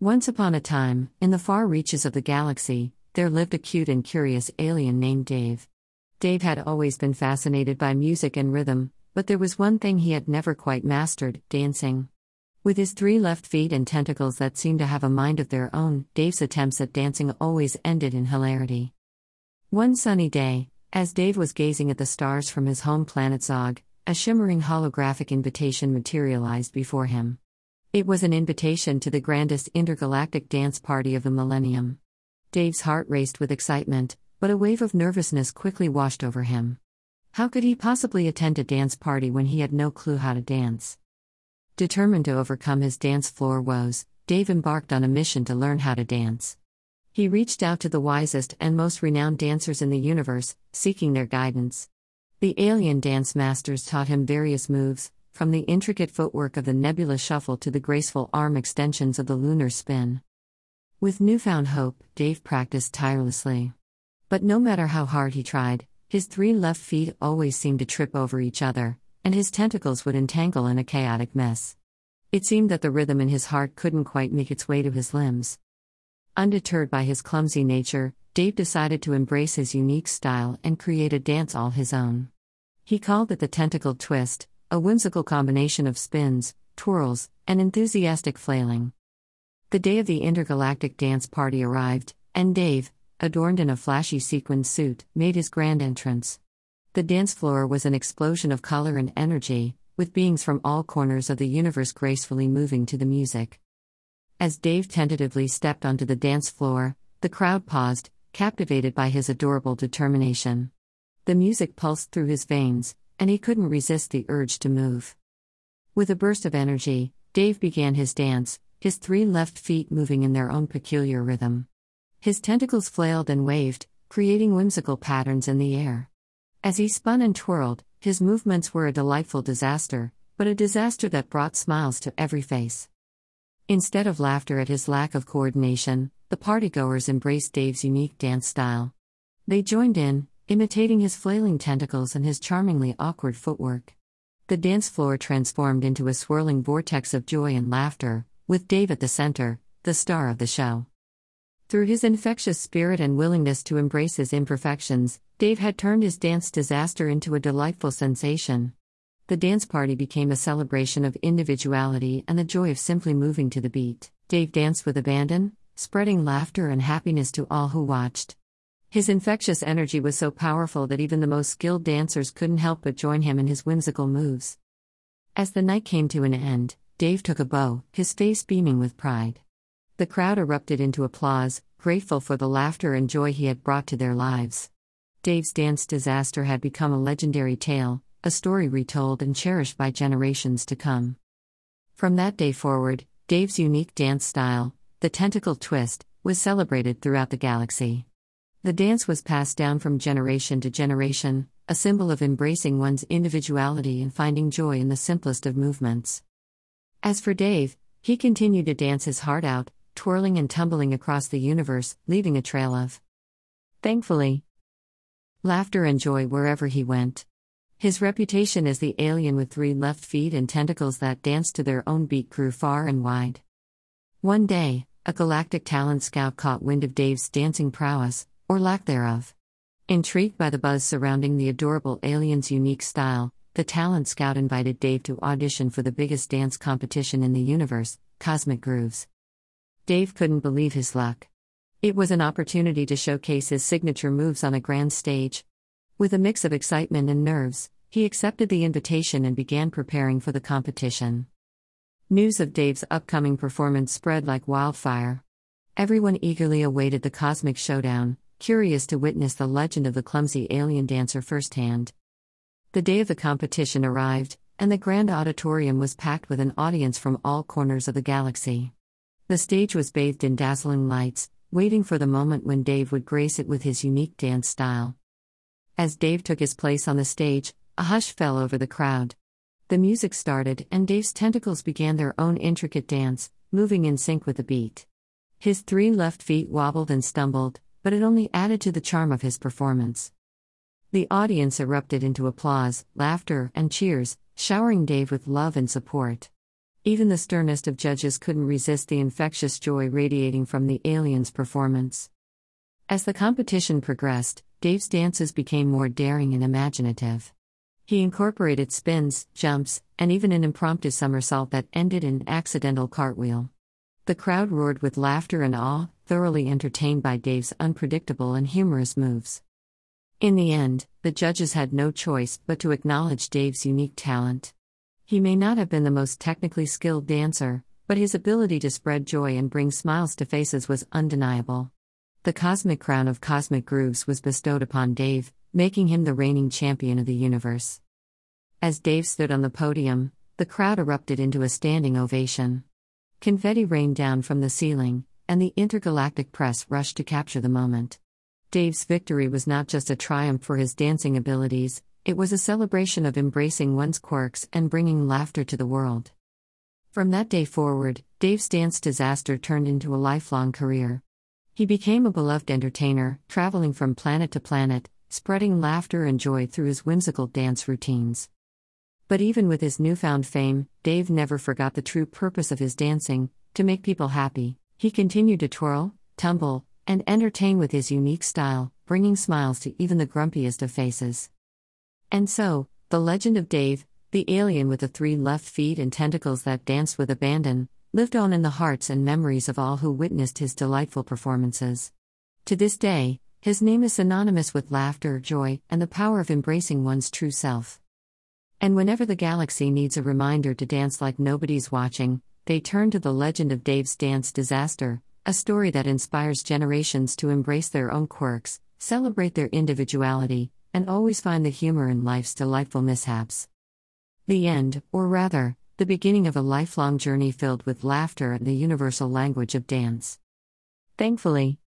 Once upon a time, in the far reaches of the galaxy, there lived a cute and curious alien named Dave. Dave had always been fascinated by music and rhythm, but there was one thing he had never quite mastered dancing. With his three left feet and tentacles that seemed to have a mind of their own, Dave's attempts at dancing always ended in hilarity. One sunny day, as Dave was gazing at the stars from his home planet Zog, a shimmering holographic invitation materialized before him. It was an invitation to the grandest intergalactic dance party of the millennium. Dave's heart raced with excitement, but a wave of nervousness quickly washed over him. How could he possibly attend a dance party when he had no clue how to dance? Determined to overcome his dance floor woes, Dave embarked on a mission to learn how to dance. He reached out to the wisest and most renowned dancers in the universe, seeking their guidance. The alien dance masters taught him various moves, from the intricate footwork of the nebula shuffle to the graceful arm extensions of the lunar spin. With newfound hope, Dave practiced tirelessly. But no matter how hard he tried, his three left feet always seemed to trip over each other, and his tentacles would entangle in a chaotic mess. It seemed that the rhythm in his heart couldn't quite make its way to his limbs. Undeterred by his clumsy nature, Dave decided to embrace his unique style and create a dance all his own. He called it the tentacle twist, a whimsical combination of spins, twirls, and enthusiastic flailing. The day of the intergalactic dance party arrived, and Dave, adorned in a flashy sequined suit, made his grand entrance. The dance floor was an explosion of color and energy, with beings from all corners of the universe gracefully moving to the music. As Dave tentatively stepped onto the dance floor, the crowd paused, captivated by his adorable determination. The music pulsed through his veins, and he couldn't resist the urge to move. With a burst of energy, Dave began his dance, his three left feet moving in their own peculiar rhythm. His tentacles flailed and waved, creating whimsical patterns in the air. As he spun and twirled, his movements were a delightful disaster, but a disaster that brought smiles to every face. Instead of laughter at his lack of coordination, the partygoers embraced Dave's unique dance style. They joined in, imitating his flailing tentacles and his charmingly awkward footwork. The dance floor transformed into a swirling vortex of joy and laughter, with Dave at the center, the star of the show. Through his infectious spirit and willingness to embrace his imperfections, Dave had turned his dance disaster into a delightful sensation. The dance party became a celebration of individuality and the joy of simply moving to the beat. Dave danced with abandon, spreading laughter and happiness to all who watched. His infectious energy was so powerful that even the most skilled dancers couldn't help but join him in his whimsical moves. As the night came to an end, Dave took a bow, his face beaming with pride. The crowd erupted into applause, grateful for the laughter and joy he had brought to their lives. Dave's dance disaster had become a legendary tale, a story retold and cherished by generations to come. From that day forward, Dave's unique dance style, the tentacle twist, was celebrated throughout the galaxy. The dance was passed down from generation to generation, a symbol of embracing one's individuality and finding joy in the simplest of movements. As for Dave, he continued to dance his heart out, twirling and tumbling across the universe, leaving a trail of thankfully laughter and joy wherever he went. His reputation as the alien with three left feet and tentacles that danced to their own beat grew far and wide. One day, a galactic talent scout caught wind of Dave's dancing prowess, or lack thereof. Intrigued by the buzz surrounding the adorable alien's unique style, the talent scout invited Dave to audition for the biggest dance competition in the universe, Cosmic Grooves. Dave couldn't believe his luck. It was an opportunity to showcase his signature moves on a grand stage. With a mix of excitement and nerves, he accepted the invitation and began preparing for the competition. News of Dave's upcoming performance spread like wildfire. Everyone eagerly awaited the cosmic showdown, curious to witness the legend of the clumsy alien dancer firsthand. The day of the competition arrived, and the grand auditorium was packed with an audience from all corners of the galaxy. The stage was bathed in dazzling lights, waiting for the moment when Dave would grace it with his unique dance style. As Dave took his place on the stage, a hush fell over the crowd. The music started, and Dave's tentacles began their own intricate dance, moving in sync with the beat. His three left feet wobbled and stumbled, but it only added to the charm of his performance. The audience erupted into applause, laughter, and cheers, showering Dave with love and support. Even the sternest of judges couldn't resist the infectious joy radiating from the alien's performance. As the competition progressed, Dave's dances became more daring and imaginative. He incorporated spins, jumps, and even an impromptu somersault that ended in an accidental cartwheel. The crowd roared with laughter and awe, thoroughly entertained by Dave's unpredictable and humorous moves. In the end, the judges had no choice but to acknowledge Dave's unique talent. He may not have been the most technically skilled dancer, but his ability to spread joy and bring smiles to faces was undeniable. The cosmic crown of cosmic grooves was bestowed upon Dave, making him the reigning champion of the universe. As Dave stood on the podium, the crowd erupted into a standing ovation. Confetti rained down from the ceiling, and the intergalactic press rushed to capture the moment. Dave's victory was not just a triumph for his dancing abilities, it was a celebration of embracing one's quirks and bringing laughter to the world. From that day forward, Dave's dance disaster turned into a lifelong career. He became a beloved entertainer, traveling from planet to planet, spreading laughter and joy through his whimsical dance routines. But even with his newfound fame, Dave never forgot the true purpose of his dancing to make people happy. He continued to twirl, tumble, and entertain with his unique style, bringing smiles to even the grumpiest of faces. And so, the legend of Dave, the alien with the three left feet and tentacles that danced with abandon, lived on in the hearts and memories of all who witnessed his delightful performances. To this day, his name is synonymous with laughter, joy, and the power of embracing one's true self. And whenever the galaxy needs a reminder to dance like nobody's watching, they turn to the legend of Dave's dance disaster, a story that inspires generations to embrace their own quirks, celebrate their individuality, and always find the humor in life's delightful mishaps. The end, or rather, the beginning of a lifelong journey filled with laughter and the universal language of dance. Thankfully,